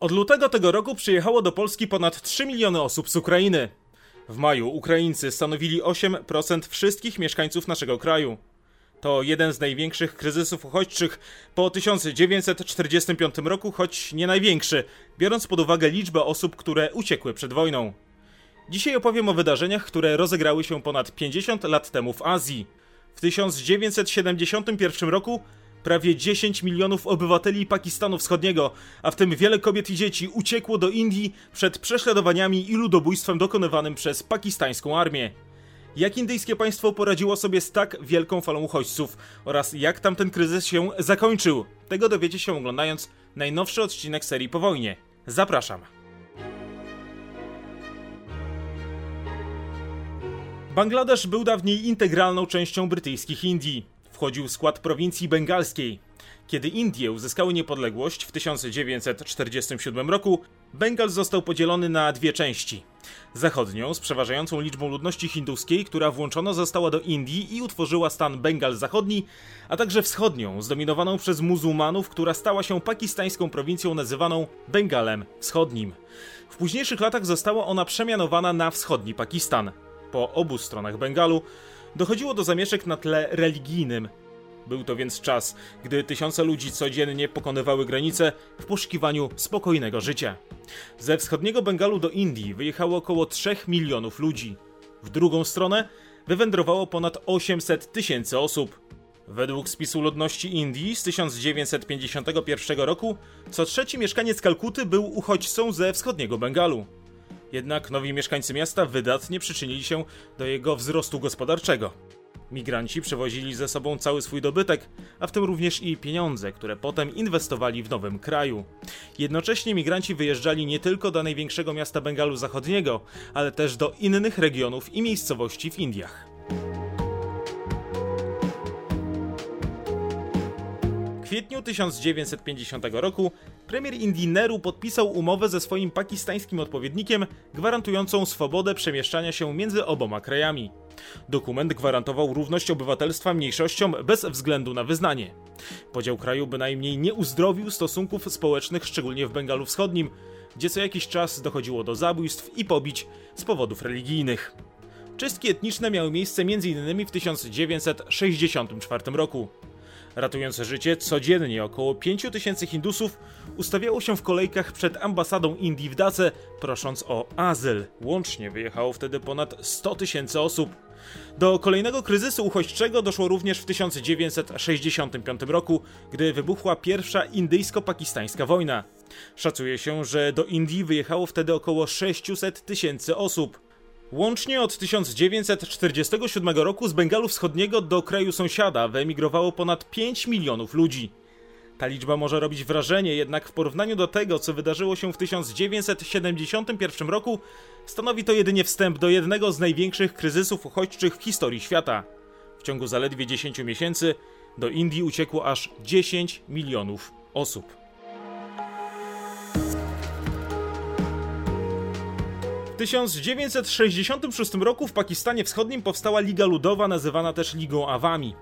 Od lutego tego roku przyjechało do Polski ponad 3 miliony osób z Ukrainy. W maju Ukraińcy stanowili 8% wszystkich mieszkańców naszego kraju. To jeden z największych kryzysów uchodźczych po 1945 roku, choć nie największy, biorąc pod uwagę liczbę osób, które uciekły przed wojną. Dzisiaj opowiem o wydarzeniach, które rozegrały się ponad 50 lat temu w Azji. W 1971 roku prawie 10 milionów obywateli Pakistanu Wschodniego, a w tym wiele kobiet i dzieci, uciekło do Indii przed prześladowaniami i ludobójstwem dokonywanym przez pakistańską armię. Jak indyjskie państwo poradziło sobie z tak wielką falą uchodźców oraz jak tamten kryzys się zakończył? Tego dowiecie się oglądając najnowszy odcinek serii po wojnie. Zapraszam. Bangladesz był dawniej integralną częścią brytyjskich Indii. Wchodził w skład prowincji bengalskiej. Kiedy Indie uzyskały niepodległość w 1947 roku, Bengal został podzielony na dwie części. Zachodnią, z przeważającą liczbą ludności hinduskiej, która włączona została do Indii i utworzyła stan Bengal Zachodni, a także wschodnią, zdominowaną przez muzułmanów, która stała się pakistańską prowincją nazywaną Bengalem Wschodnim. W późniejszych latach została ona przemianowana na wschodni Pakistan. Po obu stronach Bengalu dochodziło do zamieszek na tle religijnym. Był to więc czas, gdy tysiące ludzi codziennie pokonywały granice w poszukiwaniu spokojnego życia. Ze wschodniego Bengalu do Indii wyjechało około 3 milionów ludzi. W drugą stronę wywędrowało ponad 800 tysięcy osób. Według spisu ludności Indii z 1951 roku, co trzeci mieszkaniec Kalkuty był uchodźcą ze wschodniego Bengalu. Jednak nowi mieszkańcy miasta wydatnie przyczynili się do jego wzrostu gospodarczego. Migranci przewozili ze sobą cały swój dobytek, a w tym również i pieniądze, które potem inwestowali w nowym kraju. Jednocześnie migranci wyjeżdżali nie tylko do największego miasta Bengalu Zachodniego, ale też do innych regionów i miejscowości w Indiach. Kwietniu 1950 roku premier Indii Nehru podpisał umowę ze swoim pakistańskim odpowiednikiem gwarantującą swobodę przemieszczania się między oboma krajami. Dokument gwarantował równość obywatelstwa mniejszościom bez względu na wyznanie. Podział kraju bynajmniej nie uzdrowił stosunków społecznych, szczególnie w Bengalu Wschodnim, gdzie co jakiś czas dochodziło do zabójstw i pobić z powodów religijnych. Czystki etniczne miały miejsce m.in. w 1964 roku. Ratując życie, codziennie około 5 tysięcy Hindusów ustawiało się w kolejkach przed ambasadą Indii w Dace, prosząc o azyl. Łącznie wyjechało wtedy ponad 100 tysięcy osób. Do kolejnego kryzysu uchodźczego doszło również w 1965 roku, gdy wybuchła pierwsza indyjsko-pakistańska wojna. Szacuje się, że do Indii wyjechało wtedy około 600 tysięcy osób. Łącznie od 1947 roku z Bengalu Wschodniego do kraju sąsiada wyemigrowało ponad 5 milionów ludzi. Ta liczba może robić wrażenie, jednak w porównaniu do tego, co wydarzyło się w 1971 roku, stanowi to jedynie wstęp do jednego z największych kryzysów uchodźczych w historii świata. W ciągu zaledwie 10 miesięcy do Indii uciekło aż 10 milionów osób. 1966 roku w Pakistanie Wschodnim powstała Liga Ludowa, nazywana też Ligą Awami.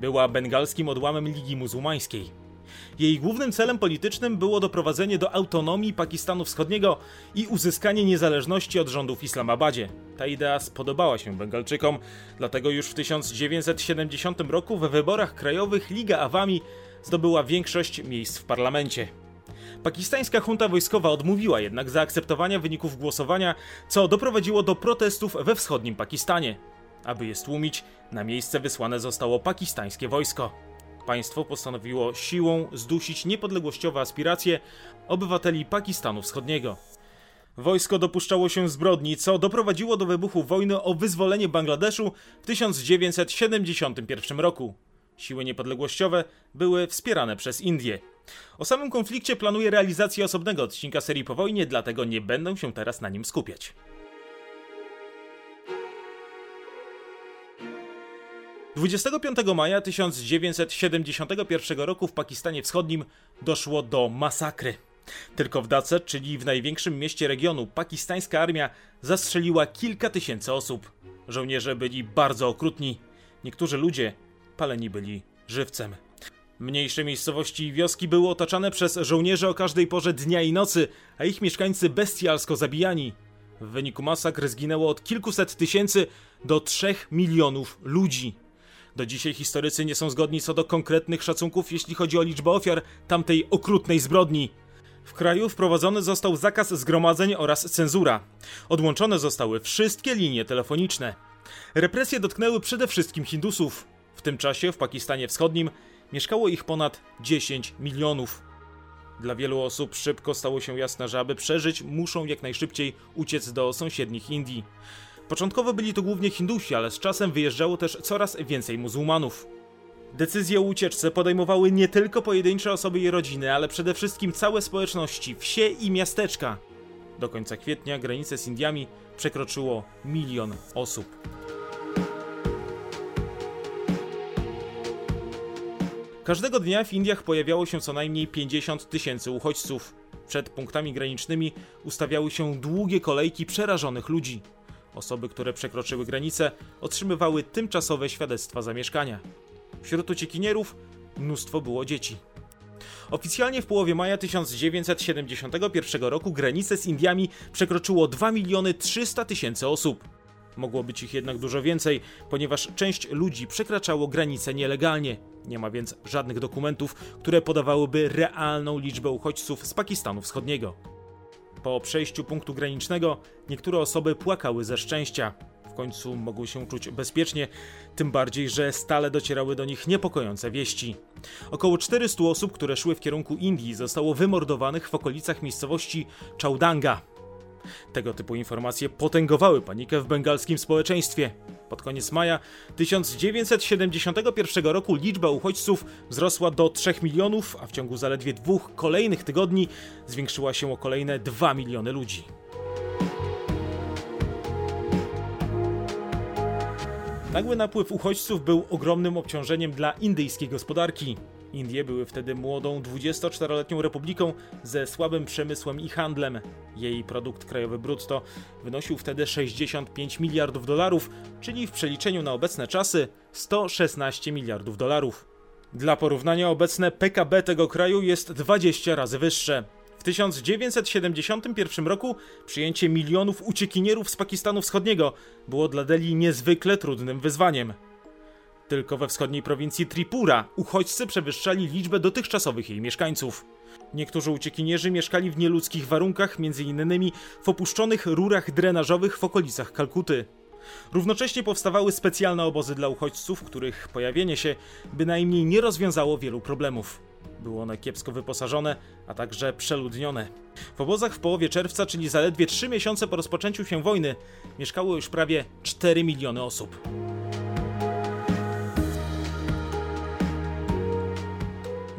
Była bengalskim odłamem Ligi Muzułmańskiej. Jej głównym celem politycznym było doprowadzenie do autonomii Pakistanu Wschodniego i uzyskanie niezależności od rządów w Islamabadzie. Ta idea spodobała się Bengalczykom, dlatego już w 1970 roku we wyborach krajowych Liga Awami zdobyła większość miejsc w parlamencie. Pakistańska junta wojskowa odmówiła jednak zaakceptowania wyników głosowania, co doprowadziło do protestów we wschodnim Pakistanie. Aby je stłumić, na miejsce wysłane zostało pakistańskie wojsko. Państwo postanowiło siłą zdusić niepodległościowe aspiracje obywateli Pakistanu Wschodniego. Wojsko dopuszczało się zbrodni, co doprowadziło do wybuchu wojny o wyzwolenie Bangladeszu w 1971 roku. Siły niepodległościowe były wspierane przez Indię. O samym konflikcie planuję realizację osobnego odcinka serii po wojnie, dlatego nie będę się teraz na nim skupiać. 25 maja 1971 roku w Pakistanie Wschodnim doszło do masakry. Tylko w Dace, czyli w największym mieście regionu, pakistańska armia zastrzeliła kilka tysięcy osób. Żołnierze byli bardzo okrutni. Niektórzy ludzie paleni byli żywcem. Mniejsze miejscowości i wioski były otaczane przez żołnierzy o każdej porze dnia i nocy, a ich mieszkańcy bestialsko zabijani. W wyniku masakr zginęło od kilkuset tysięcy do trzech milionów ludzi. Do dzisiaj historycy nie są zgodni co do konkretnych szacunków, jeśli chodzi o liczbę ofiar tamtej okrutnej zbrodni. W kraju wprowadzony został zakaz zgromadzeń oraz cenzura. Odłączone zostały wszystkie linie telefoniczne. Represje dotknęły przede wszystkim Hindusów. W tym czasie w Pakistanie Wschodnim mieszkało ich ponad 10 milionów. Dla wielu osób szybko stało się jasne, że aby przeżyć, muszą jak najszybciej uciec do sąsiednich Indii. Początkowo byli to głównie Hindusi, ale z czasem wyjeżdżało też coraz więcej muzułmanów. Decyzje o ucieczce podejmowały nie tylko pojedyncze osoby i rodziny, ale przede wszystkim całe społeczności, wsie i miasteczka. Do końca kwietnia granice z Indiami przekroczyło milion osób. Każdego dnia w Indiach pojawiało się co najmniej 50 tysięcy uchodźców. Przed punktami granicznymi ustawiały się długie kolejki przerażonych ludzi. Osoby, które przekroczyły granicę, otrzymywały tymczasowe świadectwa zamieszkania. Wśród uciekinierów mnóstwo było dzieci. Oficjalnie w połowie maja 1971 roku granicę z Indiami przekroczyło 2 miliony 300 tysięcy osób. Mogło być ich jednak dużo więcej, ponieważ część ludzi przekraczało granicę nielegalnie. Nie ma więc żadnych dokumentów, które podawałyby realną liczbę uchodźców z Pakistanu Wschodniego. Po przejściu punktu granicznego niektóre osoby płakały ze szczęścia. W końcu mogły się czuć bezpiecznie, tym bardziej, że stale docierały do nich niepokojące wieści. Około 400 osób, które szły w kierunku Indii, zostało wymordowanych w okolicach miejscowości Chaudanga. Tego typu informacje potęgowały panikę w bengalskim społeczeństwie. Pod koniec maja 1971 roku liczba uchodźców wzrosła do 3 milionów, a w ciągu zaledwie dwóch kolejnych tygodni zwiększyła się o kolejne 2 miliony ludzi. Nagły napływ uchodźców był ogromnym obciążeniem dla indyjskiej gospodarki. Indie były wtedy młodą 24-letnią republiką ze słabym przemysłem i handlem. Jej produkt krajowy brutto wynosił wtedy 65 miliardów dolarów, czyli w przeliczeniu na obecne czasy 116 miliardów dolarów. Dla porównania obecne PKB tego kraju jest 20 razy wyższe. W 1971 roku przyjęcie milionów uciekinierów z Pakistanu Wschodniego było dla Delhi niezwykle trudnym wyzwaniem. Tylko we wschodniej prowincji Tripura uchodźcy przewyższali liczbę dotychczasowych jej mieszkańców. Niektórzy uciekinierzy mieszkali w nieludzkich warunkach, m.in. w opuszczonych rurach drenażowych w okolicach Kalkuty. Równocześnie powstawały specjalne obozy dla uchodźców, których pojawienie się bynajmniej nie rozwiązało wielu problemów. Były one kiepsko wyposażone, a także przeludnione. W obozach w połowie czerwca, czyli zaledwie 3 miesiące po rozpoczęciu się wojny, mieszkało już prawie 4 miliony osób.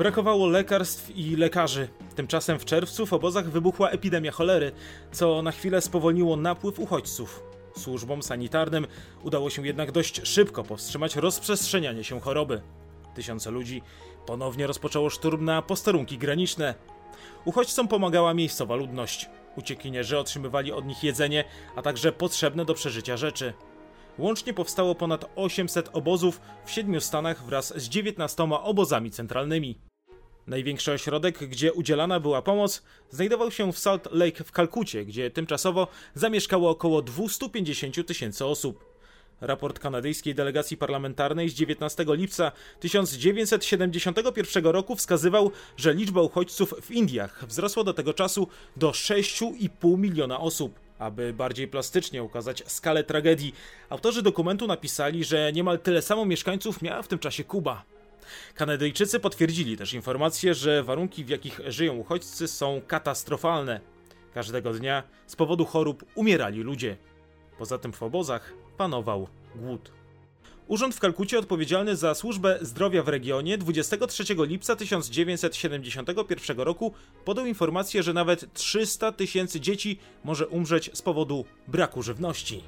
Brakowało lekarstw i lekarzy. Tymczasem w czerwcu w obozach wybuchła epidemia cholery, co na chwilę spowolniło napływ uchodźców. Służbom sanitarnym udało się jednak dość szybko powstrzymać rozprzestrzenianie się choroby. Tysiące ludzi ponownie rozpoczęło szturm na posterunki graniczne. Uchodźcom pomagała miejscowa ludność. Uciekinierzy otrzymywali od nich jedzenie, a także potrzebne do przeżycia rzeczy. Łącznie powstało ponad 800 obozów w siedmiu stanach wraz z 19 obozami centralnymi. Największy ośrodek, gdzie udzielana była pomoc, znajdował się w Salt Lake w Kalkucie, gdzie tymczasowo zamieszkało około 250 tysięcy osób. Raport kanadyjskiej delegacji parlamentarnej z 19 lipca 1971 roku wskazywał, że liczba uchodźców w Indiach wzrosła do tego czasu do 6,5 miliona osób. Aby bardziej plastycznie ukazać skalę tragedii, autorzy dokumentu napisali, że niemal tyle samo mieszkańców miała w tym czasie Kuba. Kanadyjczycy potwierdzili też informację, że warunki, w jakich żyją uchodźcy, są katastrofalne. Każdego dnia z powodu chorób umierali ludzie. Poza tym w obozach panował głód. Urząd w Kalkucie odpowiedzialny za służbę zdrowia w regionie 23 lipca 1971 roku podał informację, że nawet 300 tysięcy dzieci może umrzeć z powodu braku żywności.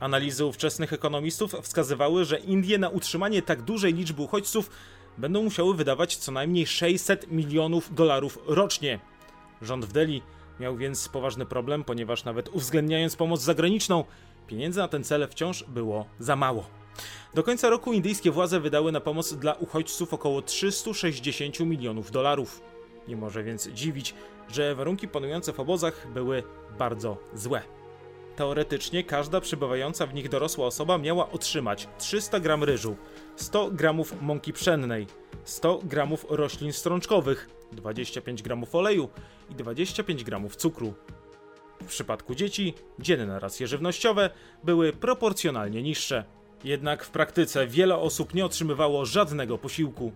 Analizy ówczesnych ekonomistów wskazywały, że Indie na utrzymanie tak dużej liczby uchodźców będą musiały wydawać co najmniej 600 milionów dolarów rocznie. Rząd w Delhi miał więc poważny problem, ponieważ nawet uwzględniając pomoc zagraniczną, pieniędzy na ten cel wciąż było za mało. Do końca roku indyjskie władze wydały na pomoc dla uchodźców około 360 milionów dolarów. Nie może więc dziwić, że warunki panujące w obozach były bardzo złe. Teoretycznie każda przybywająca w nich dorosła osoba miała otrzymać 300 gram ryżu, 100 gramów mąki pszennej, 100 gramów roślin strączkowych, 25 gramów oleju i 25 gramów cukru. W przypadku dzieci dzienne racje żywnościowe były proporcjonalnie niższe. Jednak w praktyce wiele osób nie otrzymywało żadnego posiłku.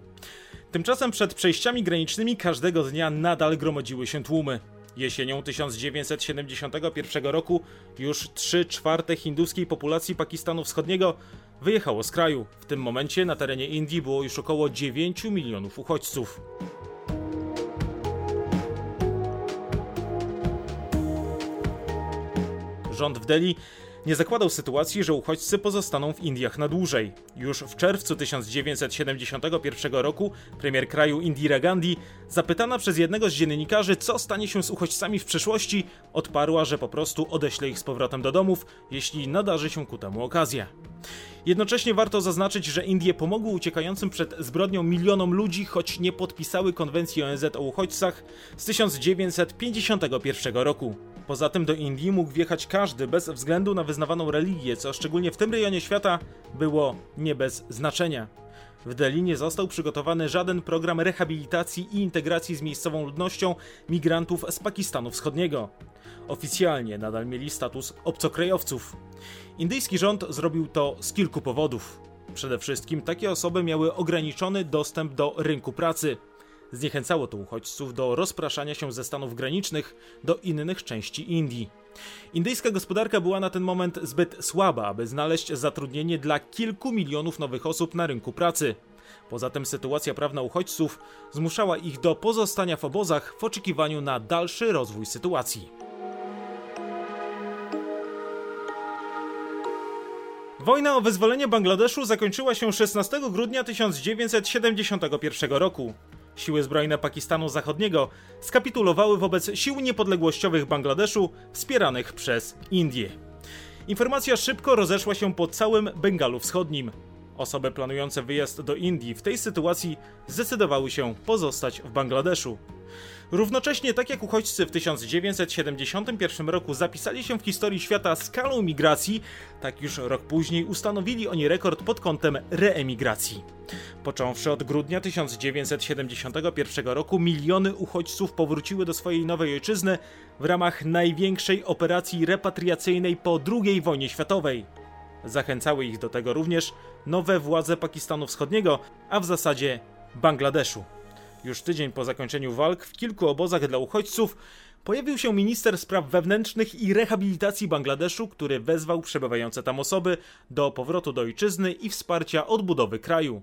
Tymczasem przed przejściami granicznymi każdego dnia nadal gromadziły się tłumy. Jesienią 1971 roku już 3 czwarte hinduskiej populacji Pakistanu Wschodniego wyjechało z kraju. W tym momencie na terenie Indii było już około 9 milionów uchodźców. Rząd w Delhi nie zakładał sytuacji, że uchodźcy pozostaną w Indiach na dłużej. Już w czerwcu 1971 roku premier kraju Indira Gandhi, zapytana przez jednego z dziennikarzy, co stanie się z uchodźcami w przyszłości, odparła, że po prostu odeśle ich z powrotem do domów, jeśli nadarzy się ku temu okazja. Jednocześnie warto zaznaczyć, że Indie pomogły uciekającym przed zbrodnią milionom ludzi, choć nie podpisały konwencji ONZ o uchodźcach z 1951 roku. Poza tym do Indii mógł wjechać każdy bez względu na wyznawaną religię, co szczególnie w tym rejonie świata było nie bez znaczenia. W Delhi nie został przygotowany żaden program rehabilitacji i integracji z miejscową ludnością migrantów z Pakistanu Wschodniego. Oficjalnie nadal mieli status obcokrajowców. Indyjski rząd zrobił to z kilku powodów. Przede wszystkim takie osoby miały ograniczony dostęp do rynku pracy. Zniechęcało to uchodźców do rozpraszania się ze stanów granicznych do innych części Indii. Indyjska gospodarka była na ten moment zbyt słaba, aby znaleźć zatrudnienie dla kilku milionów nowych osób na rynku pracy. Poza tym sytuacja prawna uchodźców zmuszała ich do pozostania w obozach w oczekiwaniu na dalszy rozwój sytuacji. Wojna o wyzwolenie Bangladeszu zakończyła się 16 grudnia 1971 roku. Siły zbrojne Pakistanu Zachodniego skapitulowały wobec sił niepodległościowych Bangladeszu wspieranych przez Indię. Informacja szybko rozeszła się po całym Bengalu Wschodnim. Osoby planujące wyjazd do Indii w tej sytuacji zdecydowały się pozostać w Bangladeszu. Równocześnie, tak jak uchodźcy w 1971 roku zapisali się w historii świata skalą migracji, tak już rok później ustanowili oni rekord pod kątem reemigracji. Począwszy od grudnia 1971 roku, miliony uchodźców powróciły do swojej nowej ojczyzny w ramach największej operacji repatriacyjnej po II wojnie światowej. Zachęcały ich do tego również nowe władze Pakistanu Wschodniego, a w zasadzie Bangladeszu. Już tydzień po zakończeniu walk w kilku obozach dla uchodźców pojawił się minister spraw wewnętrznych i rehabilitacji Bangladeszu, który wezwał przebywające tam osoby do powrotu do ojczyzny i wsparcia odbudowy kraju.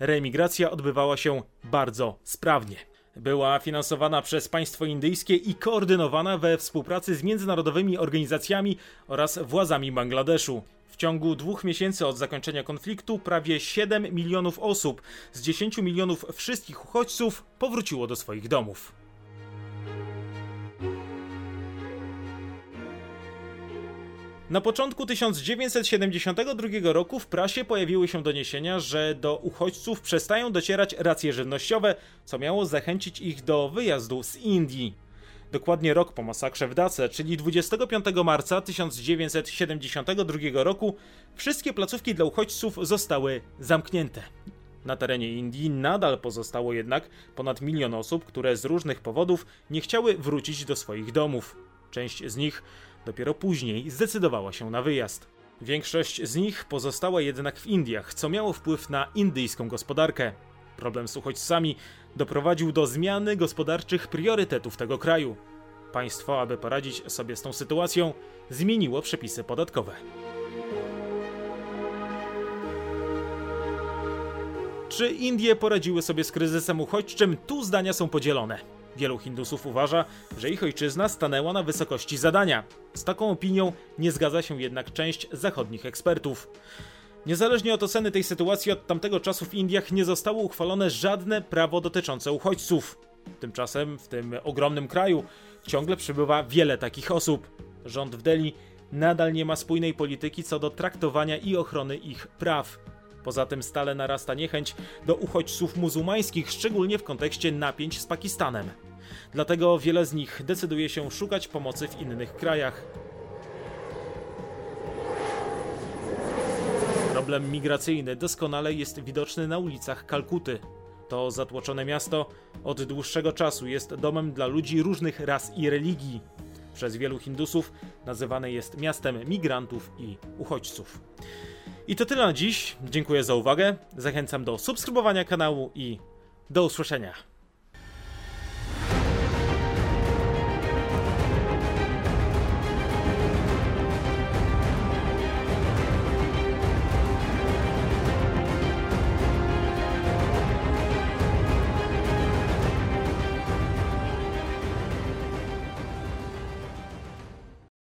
Reemigracja odbywała się bardzo sprawnie. Była finansowana przez państwo indyjskie i koordynowana we współpracy z międzynarodowymi organizacjami oraz władzami Bangladeszu. W ciągu dwóch miesięcy od zakończenia konfliktu prawie 7 milionów osób z 10 milionów wszystkich uchodźców powróciło do swoich domów. Na początku 1972 roku w prasie pojawiły się doniesienia, że do uchodźców przestają docierać racje żywnościowe, co miało zachęcić ich do wyjazdu z Indii. Dokładnie rok po masakrze w Dace, czyli 25 marca 1972 roku, wszystkie placówki dla uchodźców zostały zamknięte. Na terenie Indii nadal pozostało jednak ponad milion osób, które z różnych powodów nie chciały wrócić do swoich domów. Część z nich dopiero później zdecydowała się na wyjazd. Większość z nich pozostała jednak w Indiach, co miało wpływ na indyjską gospodarkę. Problem z uchodźcami doprowadził do zmiany gospodarczych priorytetów tego kraju. Państwo, aby poradzić sobie z tą sytuacją, zmieniło przepisy podatkowe. Czy Indie poradziły sobie z kryzysem uchodźczym? Tu zdania są podzielone. Wielu Hindusów uważa, że ich ojczyzna stanęła na wysokości zadania. Z taką opinią nie zgadza się jednak część zachodnich ekspertów. Niezależnie od oceny tej sytuacji, od tamtego czasu w Indiach nie zostało uchwalone żadne prawo dotyczące uchodźców. Tymczasem w tym ogromnym kraju ciągle przybywa wiele takich osób. Rząd w Delhi nadal nie ma spójnej polityki co do traktowania i ochrony ich praw. Poza tym stale narasta niechęć do uchodźców muzułmańskich, szczególnie w kontekście napięć z Pakistanem. Dlatego wiele z nich decyduje się szukać pomocy w innych krajach. Problem migracyjny doskonale jest widoczny na ulicach Kalkuty. To zatłoczone miasto od dłuższego czasu jest domem dla ludzi różnych ras i religii. Przez wielu Hindusów nazywane jest miastem migrantów i uchodźców. I to tyle na dziś. Dziękuję za uwagę. Zachęcam do subskrybowania kanału i do usłyszenia.